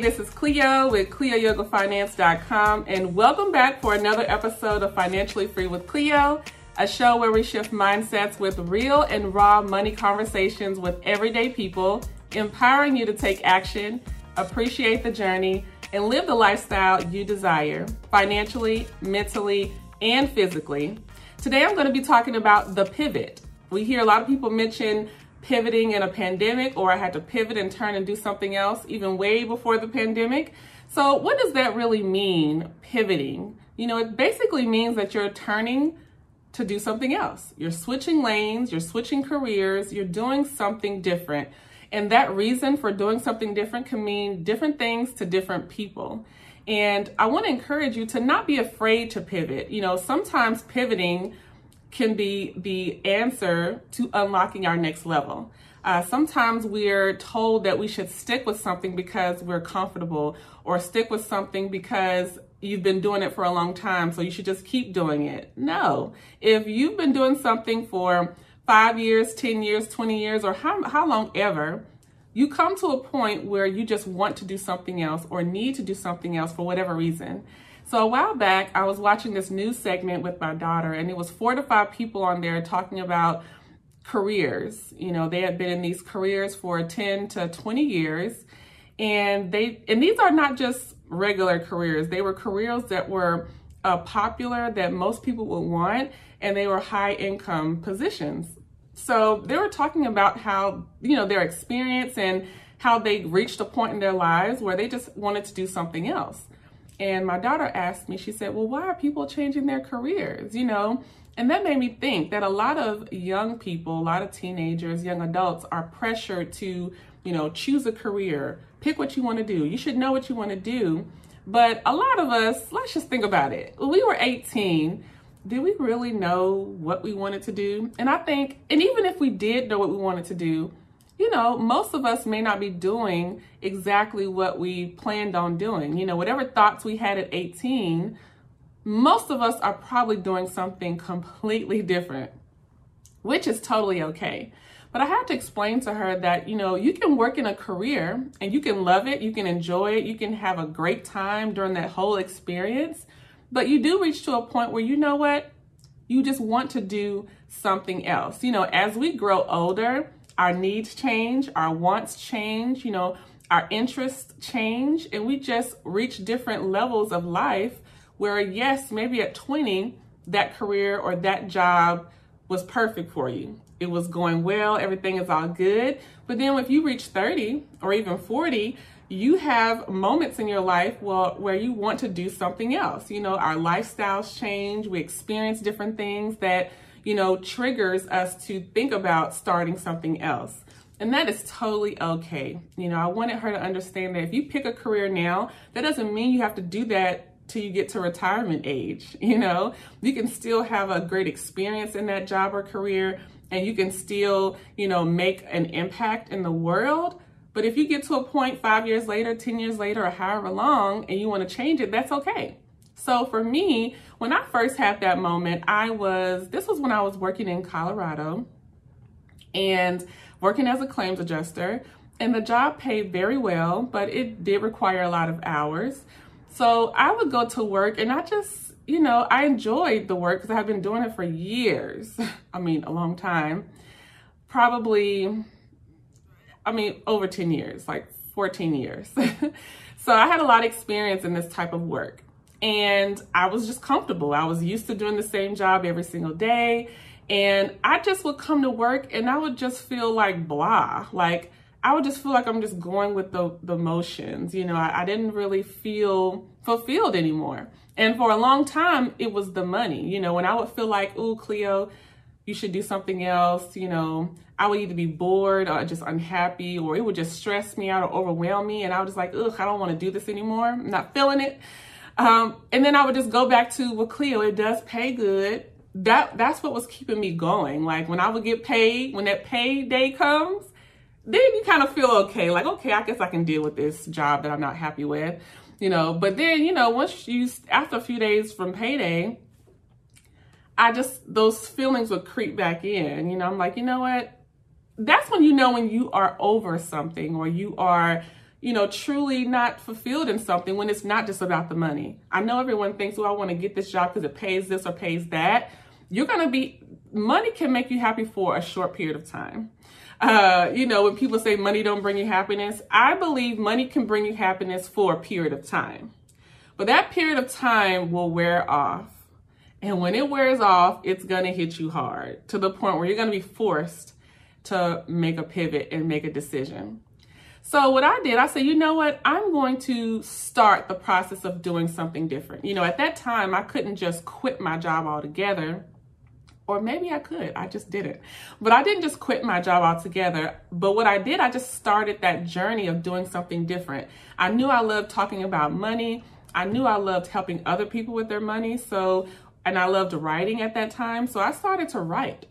This is Cleo with CleoYogaFinance.com, and welcome back for another episode of Financially Free with Cleo, a show where we shift mindsets with real and raw money conversations with everyday people, empowering you to take action, appreciate the journey, and live the lifestyle you desire financially, mentally, and physically. Today, I'm going to be talking about the pivot. We hear a lot of people mention pivoting in a pandemic, or I had to pivot and turn and do something else, even way before the pandemic. So, what does that really mean, pivoting? You know, it basically means that you're turning to do something else. You're switching lanes, you're switching careers, you're doing something different. And that reason for doing something different can mean different things to different people. And I want to encourage you to not be afraid to pivot. You know, sometimes pivoting can be the answer to unlocking our next level. Uh, sometimes we're told that we should stick with something because we're comfortable, or stick with something because you've been doing it for a long time, so you should just keep doing it. No. If you've been doing something for five years, 10 years, 20 years, or how, how long ever, you come to a point where you just want to do something else or need to do something else for whatever reason. So a while back, I was watching this news segment with my daughter, and it was four to five people on there talking about careers. You know, they had been in these careers for 10 to 20 years. And they and these are not just regular careers. They were careers that were uh, popular that most people would want, and they were high income positions. So they were talking about how, you know, their experience and how they reached a point in their lives where they just wanted to do something else. And my daughter asked me, she said, Well, why are people changing their careers? You know, and that made me think that a lot of young people, a lot of teenagers, young adults are pressured to, you know, choose a career, pick what you want to do. You should know what you want to do. But a lot of us, let's just think about it. When we were 18, did we really know what we wanted to do? And I think, and even if we did know what we wanted to do, you know, most of us may not be doing exactly what we planned on doing. You know, whatever thoughts we had at 18, most of us are probably doing something completely different, which is totally okay. But I had to explain to her that, you know, you can work in a career and you can love it, you can enjoy it, you can have a great time during that whole experience. But you do reach to a point where, you know what, you just want to do something else. You know, as we grow older, our needs change, our wants change, you know, our interests change, and we just reach different levels of life where, yes, maybe at 20, that career or that job was perfect for you. It was going well, everything is all good. But then if you reach 30 or even 40, you have moments in your life well, where you want to do something else. You know, our lifestyles change, we experience different things that you know, triggers us to think about starting something else. And that is totally okay. You know, I wanted her to understand that if you pick a career now, that doesn't mean you have to do that till you get to retirement age. You know, you can still have a great experience in that job or career and you can still, you know, make an impact in the world. But if you get to a point five years later, 10 years later, or however long, and you want to change it, that's okay. So for me, when I first had that moment, I was, this was when I was working in Colorado and working as a claims adjuster. And the job paid very well, but it did require a lot of hours. So I would go to work and I just, you know, I enjoyed the work because I've been doing it for years. I mean, a long time. Probably, I mean, over 10 years, like 14 years. so I had a lot of experience in this type of work and I was just comfortable. I was used to doing the same job every single day. And I just would come to work and I would just feel like blah. Like I would just feel like I'm just going with the, the motions. You know, I, I didn't really feel fulfilled anymore. And for a long time, it was the money. You know, when I would feel like, oh, Cleo, you should do something else, you know, I would either be bored or just unhappy, or it would just stress me out or overwhelm me. And I was just like, ugh, I don't want to do this anymore. I'm not feeling it. Um, and then I would just go back to, well, Cleo, it does pay good. That That's what was keeping me going. Like when I would get paid, when that pay day comes, then you kind of feel okay. Like, okay, I guess I can deal with this job that I'm not happy with, you know. But then, you know, once you, after a few days from payday, I just, those feelings would creep back in. You know, I'm like, you know what? That's when you know when you are over something or you are you know, truly not fulfilled in something when it's not just about the money. I know everyone thinks, well, I want to get this job because it pays this or pays that. You're going to be, money can make you happy for a short period of time. Uh, you know, when people say money don't bring you happiness, I believe money can bring you happiness for a period of time. But that period of time will wear off. And when it wears off, it's going to hit you hard to the point where you're going to be forced to make a pivot and make a decision. So what I did, I said, you know what? I'm going to start the process of doing something different. You know, at that time, I couldn't just quit my job altogether. Or maybe I could, I just didn't. But I didn't just quit my job altogether. But what I did, I just started that journey of doing something different. I knew I loved talking about money. I knew I loved helping other people with their money. So, and I loved writing at that time. So I started to write.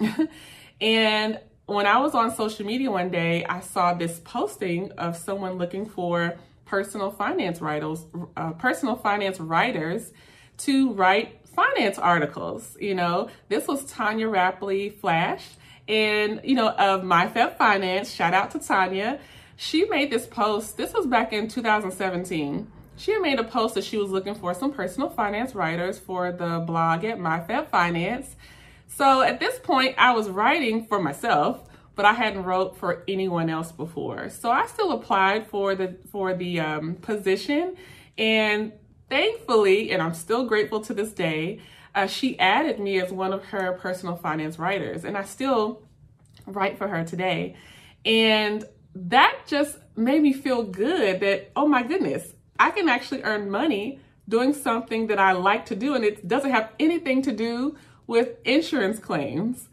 and when I was on social media one day, I saw this posting of someone looking for personal finance writers, uh, personal finance writers to write finance articles. You know, this was Tonya Rapley Flash, and you know of MyFab Finance. Shout out to Tonya. She made this post. This was back in 2017. She made a post that she was looking for some personal finance writers for the blog at MyFab Finance. So at this point, I was writing for myself, but I hadn't wrote for anyone else before. So I still applied for the for the um, position, and thankfully, and I'm still grateful to this day, uh, she added me as one of her personal finance writers, and I still write for her today. And that just made me feel good that oh my goodness, I can actually earn money doing something that I like to do, and it doesn't have anything to do with insurance claims.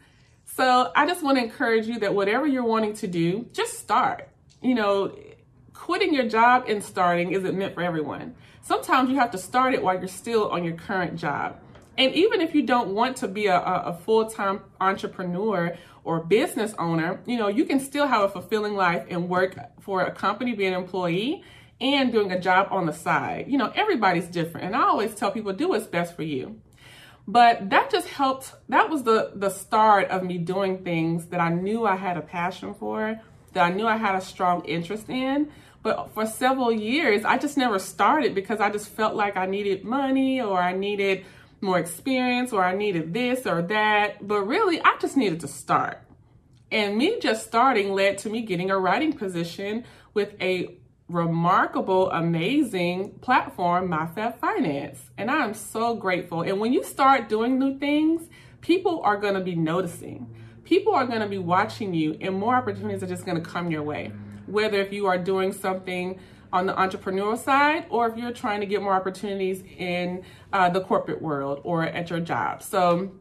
So I just want to encourage you that whatever you're wanting to do, just start. You know, quitting your job and starting isn't meant for everyone. Sometimes you have to start it while you're still on your current job. And even if you don't want to be a, a full-time entrepreneur or business owner, you know, you can still have a fulfilling life and work for a company, be an employee, and doing a job on the side. You know, everybody's different. And I always tell people, do what's best for you. But that just helped. That was the, the start of me doing things that I knew I had a passion for, that I knew I had a strong interest in. But for several years, I just never started because I just felt like I needed money or I needed more experience or I needed this or that. But really, I just needed to start. And me just starting led to me getting a writing position with a remarkable, amazing platform, MyFab Finance. And I am so grateful. And when you start doing new things, people are going to be noticing. People are going to be watching you, and more opportunities are just going to come your way. Whether if you are doing something on the entrepreneurial side or if you're trying to get more opportunities in uh, the corporate world or at your job. So,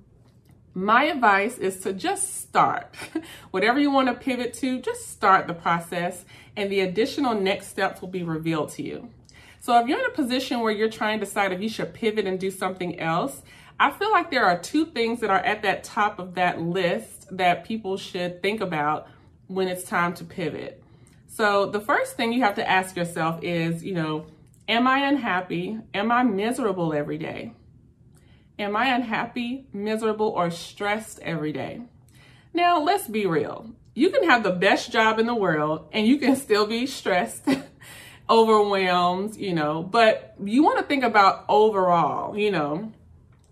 my advice is to just start. Whatever you want to pivot to, just start the process and the additional next steps will be revealed to you. So if you're in a position where you're trying to decide if you should pivot and do something else, I feel like there are two things that are at that top of that list that people should think about when it's time to pivot. So the first thing you have to ask yourself is, you know, am I unhappy? Am I miserable every day? Am I unhappy, miserable, or stressed every day? Now, let's be real. You can have the best job in the world and you can still be stressed, overwhelmed, you know, but you want to think about overall, you know,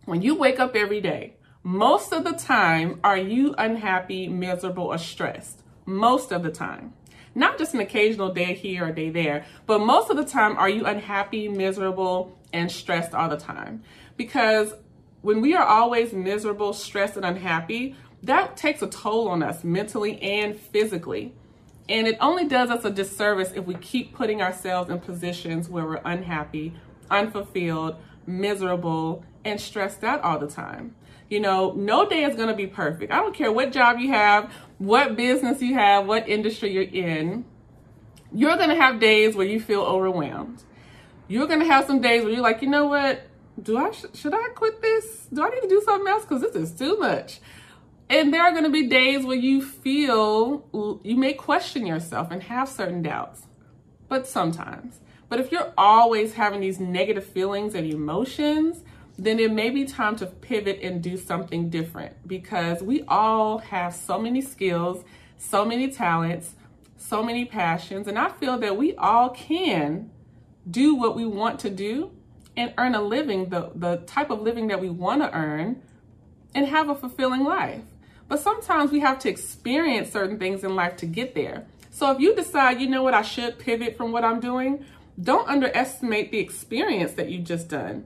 when you wake up every day, most of the time, are you unhappy, miserable, or stressed? Most of the time. Not just an occasional day here or day there, but most of the time, are you unhappy, miserable, and stressed all the time? Because when we are always miserable, stressed, and unhappy, that takes a toll on us mentally and physically. And it only does us a disservice if we keep putting ourselves in positions where we're unhappy, unfulfilled, miserable, and stressed out all the time. You know, no day is going to be perfect. I don't care what job you have, what business you have, what industry you're in. You're going to have days where you feel overwhelmed. You're going to have some days where you're like, you know what? Do I should I quit this? Do I need to do something else? Because this is too much. And there are going to be days where you feel you may question yourself and have certain doubts, but sometimes. But if you're always having these negative feelings and emotions, then it may be time to pivot and do something different because we all have so many skills, so many talents, so many passions, and I feel that we all can do what we want to do and earn a living, the, the type of living that we want to earn, and have a fulfilling life. But sometimes we have to experience certain things in life to get there. So if you decide, you know what, I should pivot from what I'm doing, don't underestimate the experience that you just done.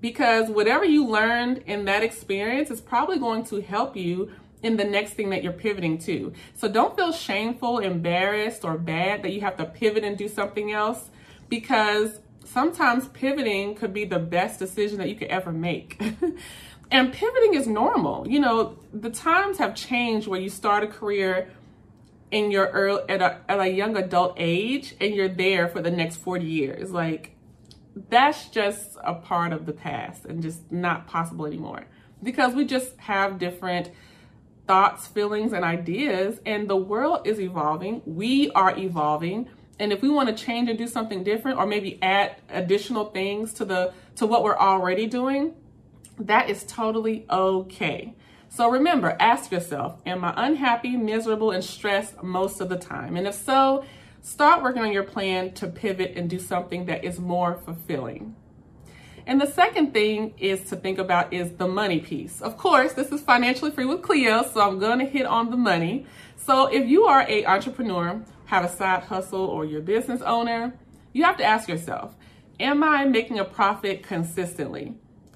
Because whatever you learned in that experience is probably going to help you in the next thing that you're pivoting to. So don't feel shameful, embarrassed, or bad that you have to pivot and do something else because sometimes pivoting could be the best decision that you could ever make. and pivoting is normal. You know, the times have changed where you start a career in your early, at a, at a young adult age and you're there for the next 40 years. Like, that's just a part of the past and just not possible anymore because we just have different thoughts, feelings, and ideas, and the world is evolving. We are evolving. And if we want to change and do something different or maybe add additional things to the to what we're already doing, that is totally okay. So remember, ask yourself, am I unhappy, miserable, and stressed most of the time? And if so, start working on your plan to pivot and do something that is more fulfilling. And the second thing is to think about is the money piece. Of course, this is financially free with Cleo, so I'm going to hit on the money. So if you are a entrepreneur, have a side hustle or you're a business owner, you have to ask yourself, am I making a profit consistently?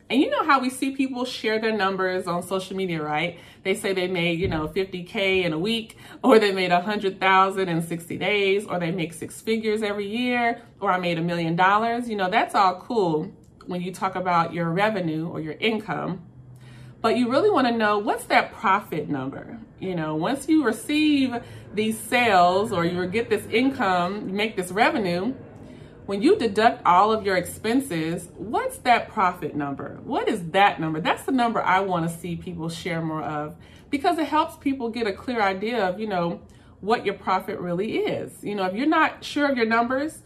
And you know how we see people share their numbers on social media, right? They say they made, you know, 50K in a week, or they made 100,000 in 60 days, or they make six figures every year, or I made a million dollars. You know, that's all cool when you talk about your revenue or your income. But you really want to know what's that profit number? You know, once you receive these sales or you get this income, you make this revenue, when you deduct all of your expenses, what's that profit number? What is that number? That's the number I want to see people share more of because it helps people get a clear idea of, you know, what your profit really is. You know, if you're not sure of your numbers,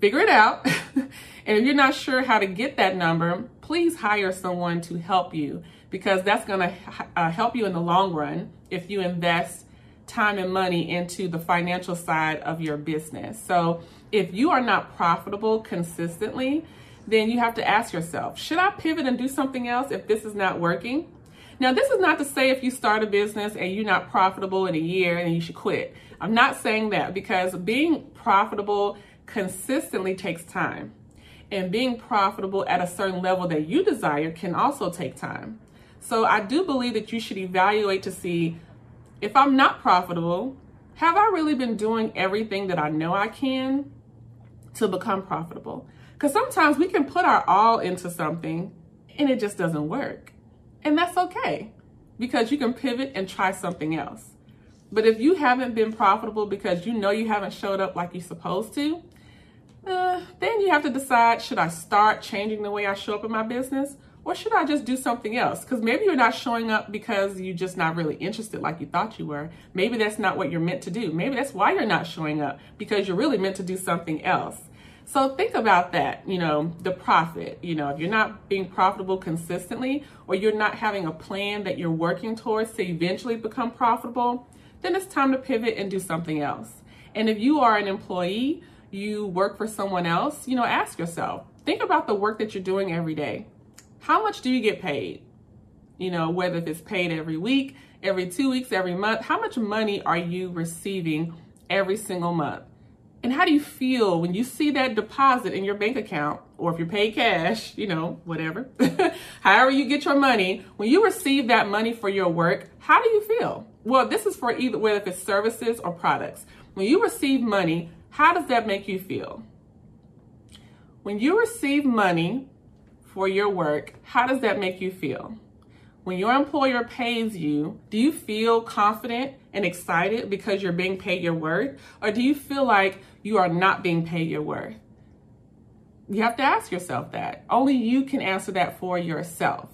figure it out. and if you're not sure how to get that number, please hire someone to help you because that's going to uh, help you in the long run if you invest time and money into the financial side of your business. So if you are not profitable consistently, then you have to ask yourself, should I pivot and do something else if this is not working? Now, this is not to say if you start a business and you're not profitable in a year and you should quit. I'm not saying that because being profitable consistently takes time. And being profitable at a certain level that you desire can also take time. So I do believe that you should evaluate to see if I'm not profitable, have I really been doing everything that I know I can to become profitable? Because sometimes we can put our all into something and it just doesn't work. And that's okay because you can pivot and try something else. But if you haven't been profitable because you know you haven't showed up like you're supposed to, uh, then you have to decide should I start changing the way I show up in my business or should I just do something else? Because maybe you're not showing up because you're just not really interested like you thought you were. Maybe that's not what you're meant to do. Maybe that's why you're not showing up because you're really meant to do something else. So think about that, you know, the profit. You know, if you're not being profitable consistently or you're not having a plan that you're working towards to eventually become profitable, then it's time to pivot and do something else. And if you are an employee, you work for someone else, you know, ask yourself, think about the work that you're doing every day how much do you get paid? You know, whether it's paid every week, every two weeks, every month, how much money are you receiving every single month? And how do you feel when you see that deposit in your bank account, or if you're paid cash, you know, whatever, however you get your money, when you receive that money for your work, how do you feel? Well, this is for either whether it's services or products. When you receive money, how does that make you feel? When you receive money for your work, how does that make you feel? When your employer pays you, do you feel confident and excited because you're being paid your worth? Or do you feel like you are not being paid your worth? You have to ask yourself that. Only you can answer that for yourself.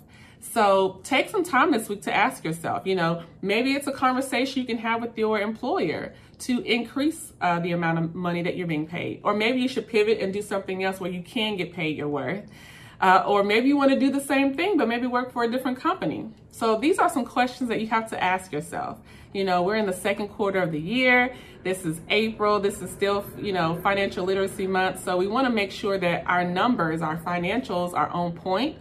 So take some time this week to ask yourself, you know, maybe it's a conversation you can have with your employer to increase uh, the amount of money that you're being paid. Or maybe you should pivot and do something else where you can get paid your worth. Uh, or maybe you want to do the same thing, but maybe work for a different company. So these are some questions that you have to ask yourself. You know, we're in the second quarter of the year. This is April. This is still, you know, financial literacy month. So we want to make sure that our numbers, our financials are on point.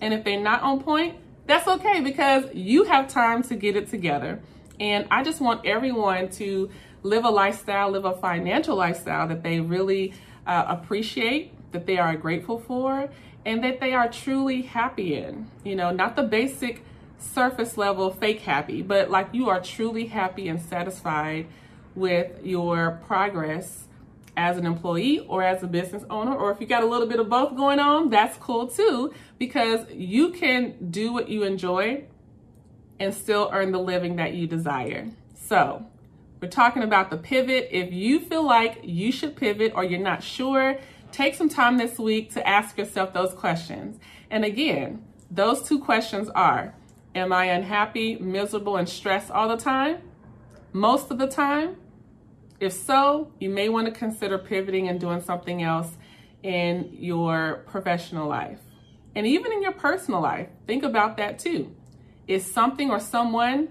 And if they're not on point, that's okay because you have time to get it together. And I just want everyone to live a lifestyle, live a financial lifestyle that they really uh, appreciate, that they are grateful for, and that they are truly happy in. You know, not the basic surface level fake happy, but like you are truly happy and satisfied with your progress as an employee or as a business owner, or if you got a little bit of both going on, that's cool too, because you can do what you enjoy and still earn the living that you desire. So, we're talking about the pivot. If you feel like you should pivot or you're not sure, take some time this week to ask yourself those questions. And again, those two questions are Am I unhappy, miserable, and stressed all the time? Most of the time? If so, you may want to consider pivoting and doing something else in your professional life. And even in your personal life, think about that too. Is something or someone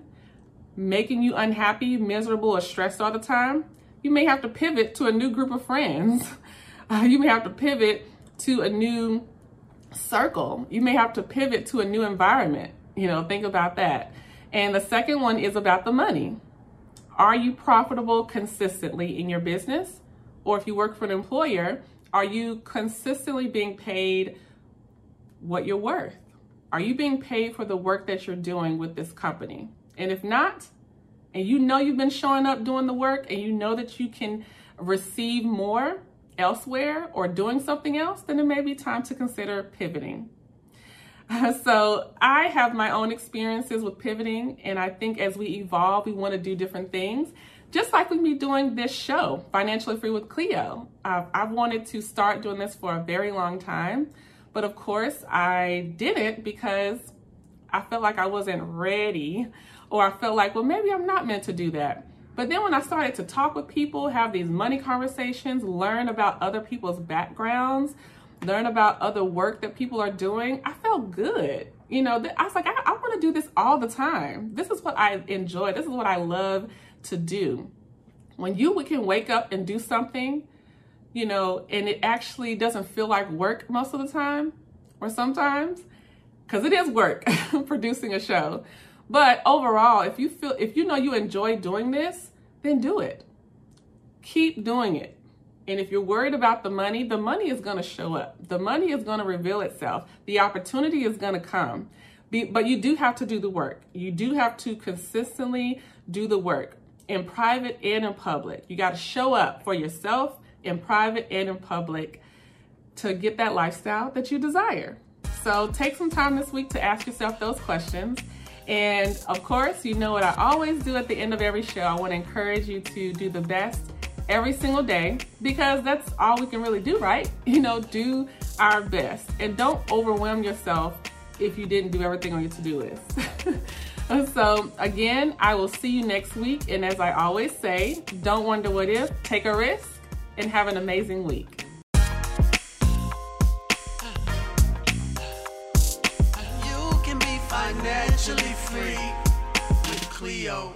making you unhappy, miserable, or stressed all the time? You may have to pivot to a new group of friends. Uh, you may have to pivot to a new circle. You may have to pivot to a new environment. You know, think about that. And the second one is about the money. Are you profitable consistently in your business? Or if you work for an employer, are you consistently being paid what you're worth? Are you being paid for the work that you're doing with this company? And if not, and you know you've been showing up doing the work and you know that you can receive more elsewhere or doing something else, then it may be time to consider pivoting. so I have my own experiences with pivoting, and I think as we evolve, we want to do different things. Just like we be doing this show, Financially Free with Cleo. Uh, I've wanted to start doing this for a very long time, but of course I didn't because I felt like I wasn't ready, or I felt like, well, maybe I'm not meant to do that. But then when I started to talk with people, have these money conversations, learn about other people's backgrounds, learn about other work that people are doing, I felt good. You know, I was like, I, I want to do this all the time. This is what I enjoy. This is what I love to do. When you can wake up and do something, you know, and it actually doesn't feel like work most of the time or sometimes, because it is work producing a show. But overall, if you feel, if you know you enjoy doing this, then do it. Keep doing it. And if you're worried about the money, the money is going to show up. The money is going to reveal itself. The opportunity is going to come. but you do have to do the work. You do have to consistently do the work in private and in public. You got to show up for yourself in private and in public to get that lifestyle that you desire. So take some time this week to ask yourself those questions. And of course, you know what I always do at the end of every show. I want to encourage you to do the best every single day because that's all we can really do, right? You know, do our best and don't overwhelm yourself if you didn't do everything on your to do list. so, again, I will see you next week. And as I always say, don't wonder what if, take a risk, and have an amazing week. financially free with Cleo.